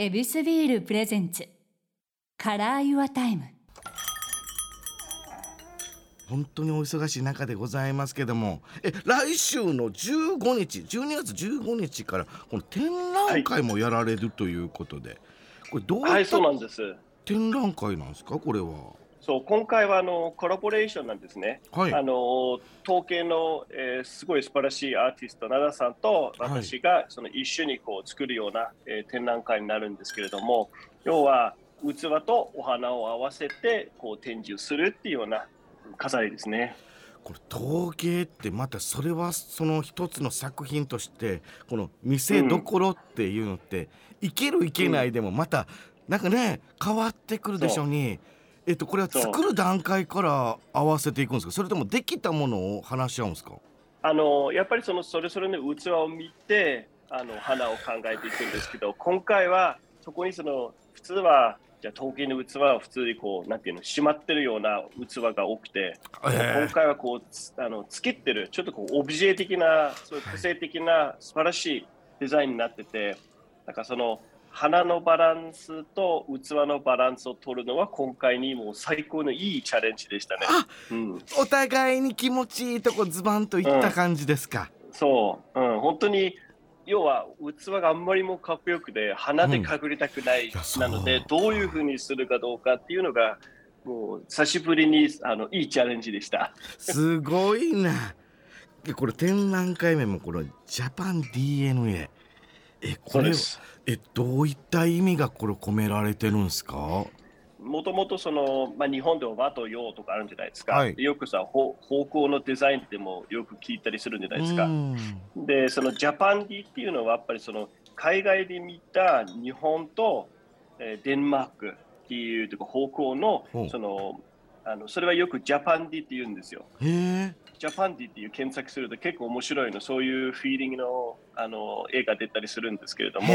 ヱビスビール presents。Color Your Time。本当にお忙しい中でございますけども。え来週の15日12月15日からこの展覧会もやられるということで、これどうはいい、ったそうなんです。展覧会なんですか？これはそう今回はあのコラボレーションなんですね。はいあの陶芸の、えーすごい素晴らしいアーティスト奈良さんと私がその一緒にこう作るような、えー展覧会になるんですけれども、要は器とお花を合わせてこう展示するっていうような飾りですね。これ陶芸ってまたそれはその一つの作品としてこの見せどころっていうのって、いけるいけないでもまたなんかね変わってくるでしょうにえっとこれは作る段階から合わせていくんですか？それともできたものを話し合うんですか？あのやっぱりそのそれぞれの器を見てあの花を考えていくんですけど今回はそこにその普通はじゃあ陶芸の器は普通にこうなんていうの閉まってるような器が多くて、え。今回はこうつあのつけてるちょっとこうオブジェ的なそういう個性的な素晴らしいデザインになっててなんかその花のバランスと器のバランスを取るのは今回にもう最高のいいチャレンジでしたね。あうん。お互いに気持ちいいとこズバンといった感じですか、そう、うん、本当に要は器があんまりもかっこよくて鼻で隠れたくない、うなのでどういうふうにするかどうかっていうのがもう久しぶりにあのいいチャレンジでした。すごいな。でこれ展覧会名もこのジャパン DNA えこれですえどういった意味がこれ込められてるんですか？もともとその、まあ、日本では和と洋とかあるんじゃないですか、はい。でよくさほ方向のデザインでもよく聞いたりするんじゃないですか。うん。でそのジャパンディっていうのはやっぱりその海外で見た日本と、えーデンマークっていうとか方向のそのあのそれはよくジャパンディって言うんですよ。へえジャパンディっていう検索すると結構面白いのそういうフィーリングのあの絵が出たりするんですけれども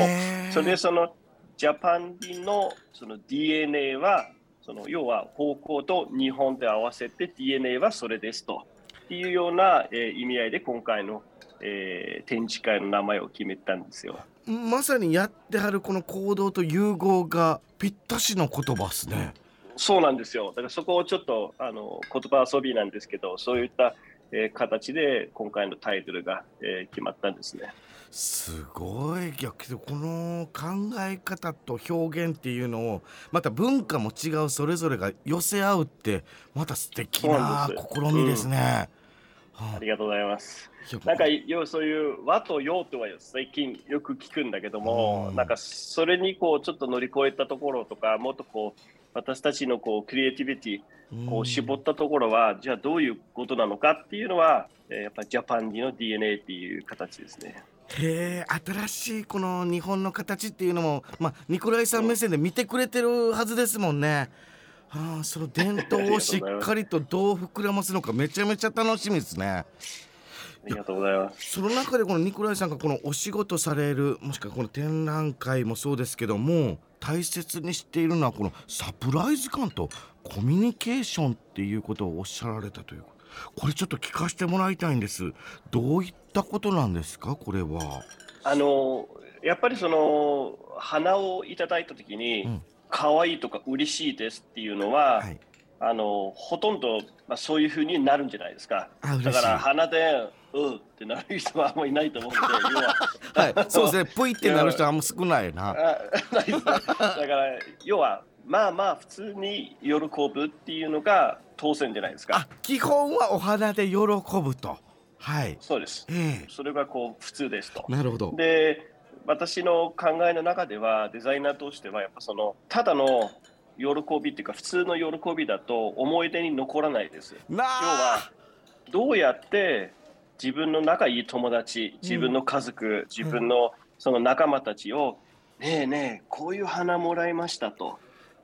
それでそのジャパンディのその DNA はその要は方向と日本で合わせて DNA はそれですとっていうような、えー意味合いで今回の、えー展示会の名前を決めたんですよ。まさにやってはるこの行動と融合がぴったしの言葉っすねそうなんですよ。だからそこをちょっとあの言葉遊びなんですけど、そういった、えー形で今回のタイトルが、えー決まったんですね。すごいいやけどこの考え方と表現っていうのをまた文化も違うそれぞれが寄せ合うってまた素敵な試みですね。はありがとうございます。なんか要はそういう和と洋とは最近よく聞くんだけども、うんなんかそれにこうちょっと乗り越えたところとか、もっとこう私たちのこうクリエイティビティこう絞ったところは、じゃあどういうことなのかっていうのは、えーやっぱジャパンディの DNA っていう形ですね。へえ新しいこの日本の形っていうのも、まあ、ニコライさん目線で見てくれてるはずですもんね。はあ、その伝統をしっかりとどう膨らますのかめちゃめちゃ楽しみですね。ありがとうございます。その中でこのニコライさんがこのお仕事されるもしくはこの展覧会もそうですけども大切にしているのはこのサプライズ感とコミュニケーションっていうことをおっしゃられたというこれちょっと聞かせてもらいたいんです。どういったことなんですか？これは。あのやっぱりその花をいただいたときに、うん。可愛いとか嬉しいですっていうのは、はいあのほとんど、まあ、そういうふうになるんじゃないですか。だから花でうんってなる人はあんまりいないと思うんで、要は。はい。そうですね。ぷいってなる人はあんま少ないな。あないです。ねだから要はまあまあ普通に喜ぶっていうのが当然じゃないですか。あ。基本はお花で喜ぶと。はい。そうです。えそれがこう普通ですと。え。なるほど。で私の考えの中ではデザイナーとしてはやっぱそのただの喜びっていうか普通の喜びだと思い出に残らないです。な要はどうやって自分の仲いい友達自分の家族、自分のその仲間たちを、ねえねえこういう花もらいましたと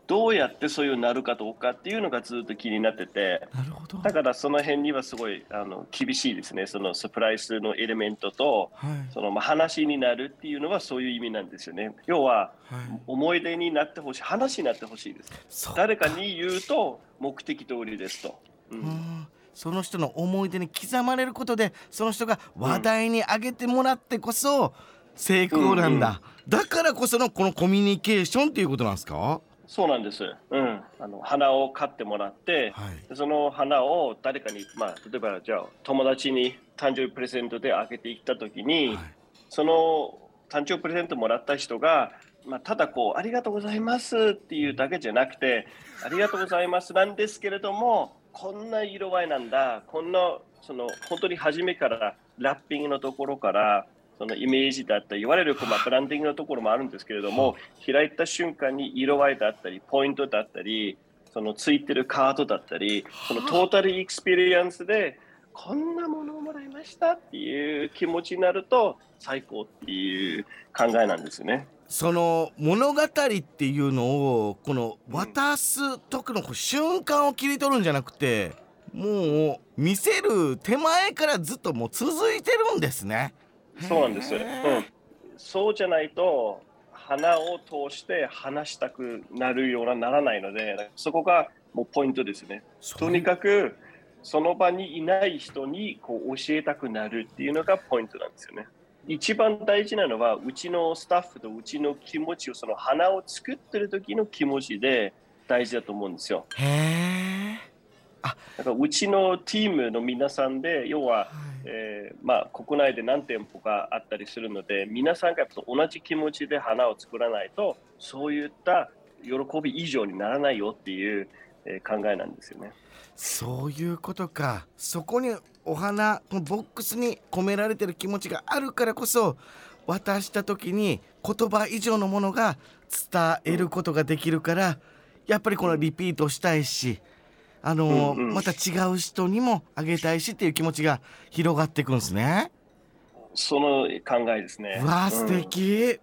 どうやってそういうなるかどうかっていうのがずっと気になってて。なるほど。だからその辺にはすごいあの厳しいですね。そのサプライズのエレメントとはい。そのまあ話になるっていうのはそういう意味なんですよね。要ははい。思い出になってほしい話になってほしいです。誰かに言うと目的通りですと、うん。うんその人の思い出に刻まれることでその人が話題に上げてもらってこそ、成功なんだ、だからこそのこのコミュニケーションっていうことなんですか？そうなんです。うん。あの花を買ってもらって、はいその花を誰かに、まあ、例えばじゃあ友達に誕生日プレゼントであげていったときに、はいその誕生日プレゼントもらった人が、まあ、ただこう、ありがとうございますっていうだけじゃなくて、ありがとうございますなんですけれども、こんな色合いなんだ、こんな、その本当に初めからラッピングのところから、そのイメージだったり、言われるこうまあブランディングのところもあるんですけれども、開いた瞬間に色合いだったり、ポイントだったり、そのついてるカードだったり、その total experience で、こんなものをもらいましたっていう気持ちになると最高っていう考えなんですよね。その物語っていうのをこの渡す時の瞬間を切り取るんじゃなくてもう見せる手前からずっともう続いてるんですね。そうなんです。うん、そうじゃないと花を通して話したくなるようなならないので、そこがもうポイントですね。とにかくその場にいない人にこう教えたくなるっていうのがポイントなんですよね。一番大事なのはうちのスタッフとうちの気持ちをその花を作ってる時の気持ちで大事だと思うんですよ。へえ。だからうちのチームの皆さんで要は、えーまあ、国内で何店舗かあったりするので皆さんがやっぱ同じ気持ちで花を作らないとそういった喜び以上にならないよっていう、えー考えなんですよね。そういうことか。そこにお花このボックスに込められてる気持ちがあるからこそ渡した時に言葉以上のものが伝えることができるからやっぱりこのリピートしたいしあの、うんうん。また違う人にもあげたいしっていう気持ちが広がっていくんですね。その考えですね。うわあうん。素敵、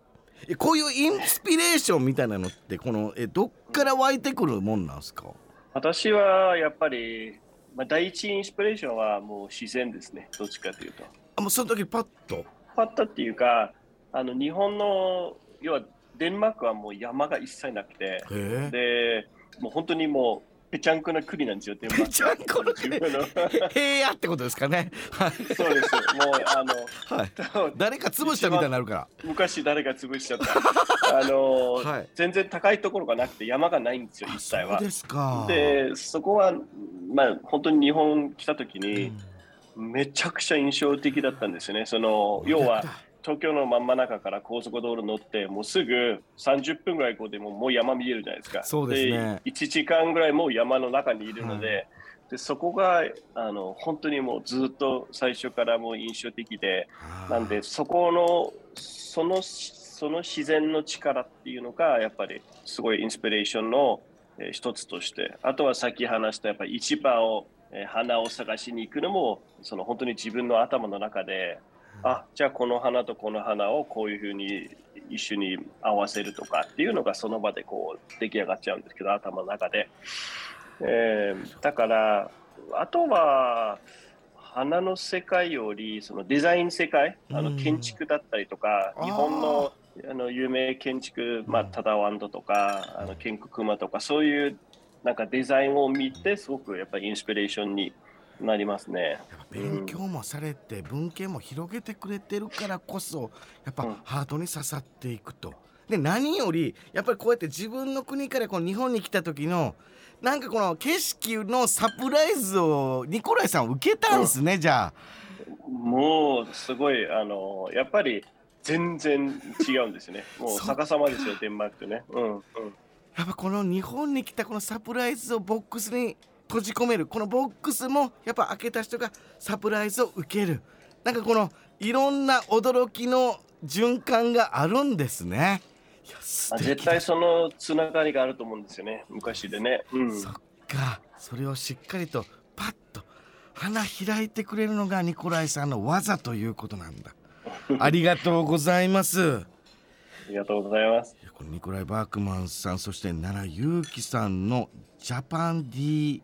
えこういうインスピレーションみたいなのってこのえどっから湧いてくるもんなんですか？私はやっぱり、まあ、第一インスピレーションはもう自然ですね、どっちかというと。あもうその時パッと？パッタっていうか、あの日本の、要はデンマークはもう山が一切なくて、で、もう本当にもう、ぺちゃんこな国なんですよ。ぺちゃんこな国平野ってことですかね。はい。そうです。もう、あの、はい。誰か潰したみたいになるか昔誰が潰しちゃった。あの、はい全然高いところがなくて山がないんですよ、ら。一切はそう。ですか。で、そこは、まあ、本当に日本来た時うにん、めちゃくちゃ印象的だったんですよね。その、要は、東京の真ん中から高速道路乗って、もうすぐ30分ぐらいこうでももう山見えるじゃないですか。そうですね。1時間ぐらいもう山の中にいるので、でそこがあの本当にもうずっと最初からもう印象的で、なんでそこのそのその自然の力っていうのがやっぱりすごいインスピレーションの、えー一つとして、あとはさっき話したやっぱり市場を、えー花を探しに行くのもその本当に自分の頭の中で、あじゃあこの花とこの花をこういうふうに一緒に合わせるとかっていうのがその場でこう出来上がっちゃうんですけど頭の中で、えーだからあとは花の世界よりそのデザイン世界あうん。の建築だったりとか日本のあの有名建築、まあ、うんタダワンドとかあの建国熊とかそういうなんかデザインを見てすごくやっぱりインスピレーションになりますね。勉強もされて文献も広げてくれてるからこそやっぱうんハートに刺さっていくと。で何よりやっぱりこうやって自分の国からこの日本に来た時のなんかこの景色のサプライズをニコライさん受けたんですね、じゃあ。もうすごいあのやっぱり全然違うんですよね。もう逆さまですよデンマークとね。うんうん。やっぱこの日本に来たこのサプライズをボックスに閉じ込めるこのボックスもやっぱ開けた人がサプライズを受けるなんかこのいろんな驚きの循環があるんですね。絶対そのつながりがあると思うんですよね。昔でね。うん。そっかそれをしっかりとパッと花開いてくれるのがニコライさんの技ということなんだ。ありがとうございます。ありがとうございます。このニコライ・バークマンさんそして奈良祐樹さんのジャパン D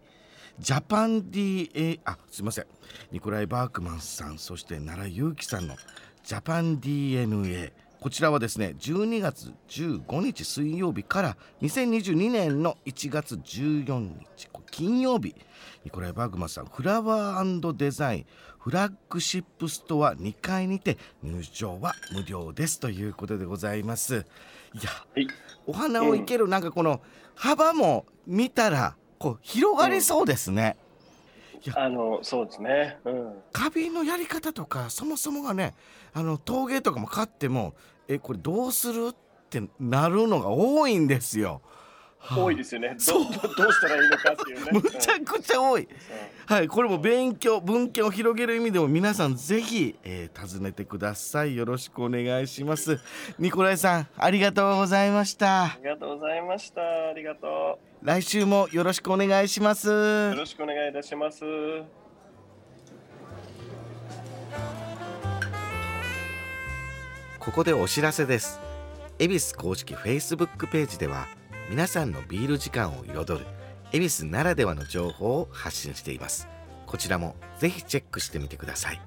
ジャパン DA あすいません。ニコライ・バークマンさんそして奈良祐樹さんのジャパン DNA こちらはですね12月15日水曜日から2022年の1月14日金曜日。ニコライ・バーグマンさん Flowers & Design Flagship Store 2階にて入場は無料です。ということでございます。いや、はい。お花を生けるなんかこの幅も見たらこう広がりそうですね、あのそうですね。うん。花瓶のやり方とかそもそもがねあの陶芸とかも買ってもえこれどうする？ってなるのが多いんですよ。はあ多いですよね。そうどどどうしたらいいのかっていうね。むちゃくちゃ多い。うんはい、これも勉強文献を広げる意味でも皆さんぜひ、えー訪ねてくださいよろしくお願いしますニコライさんありがとうございましたありがとうございました。ありがと来週もよろしくお願いしますう。よろしくお願いいたします。ここでお知らせですヱビス公式 Facebook ページでは皆さんのビール時間を彩るヱビスならではの情報を発信しています。こちらもぜひチェックしてみてください。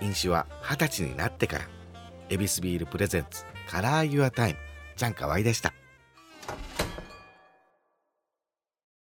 飲酒は二十歳になってから。ヱビスビール presents Color Your Time。ちゃんカワイでした。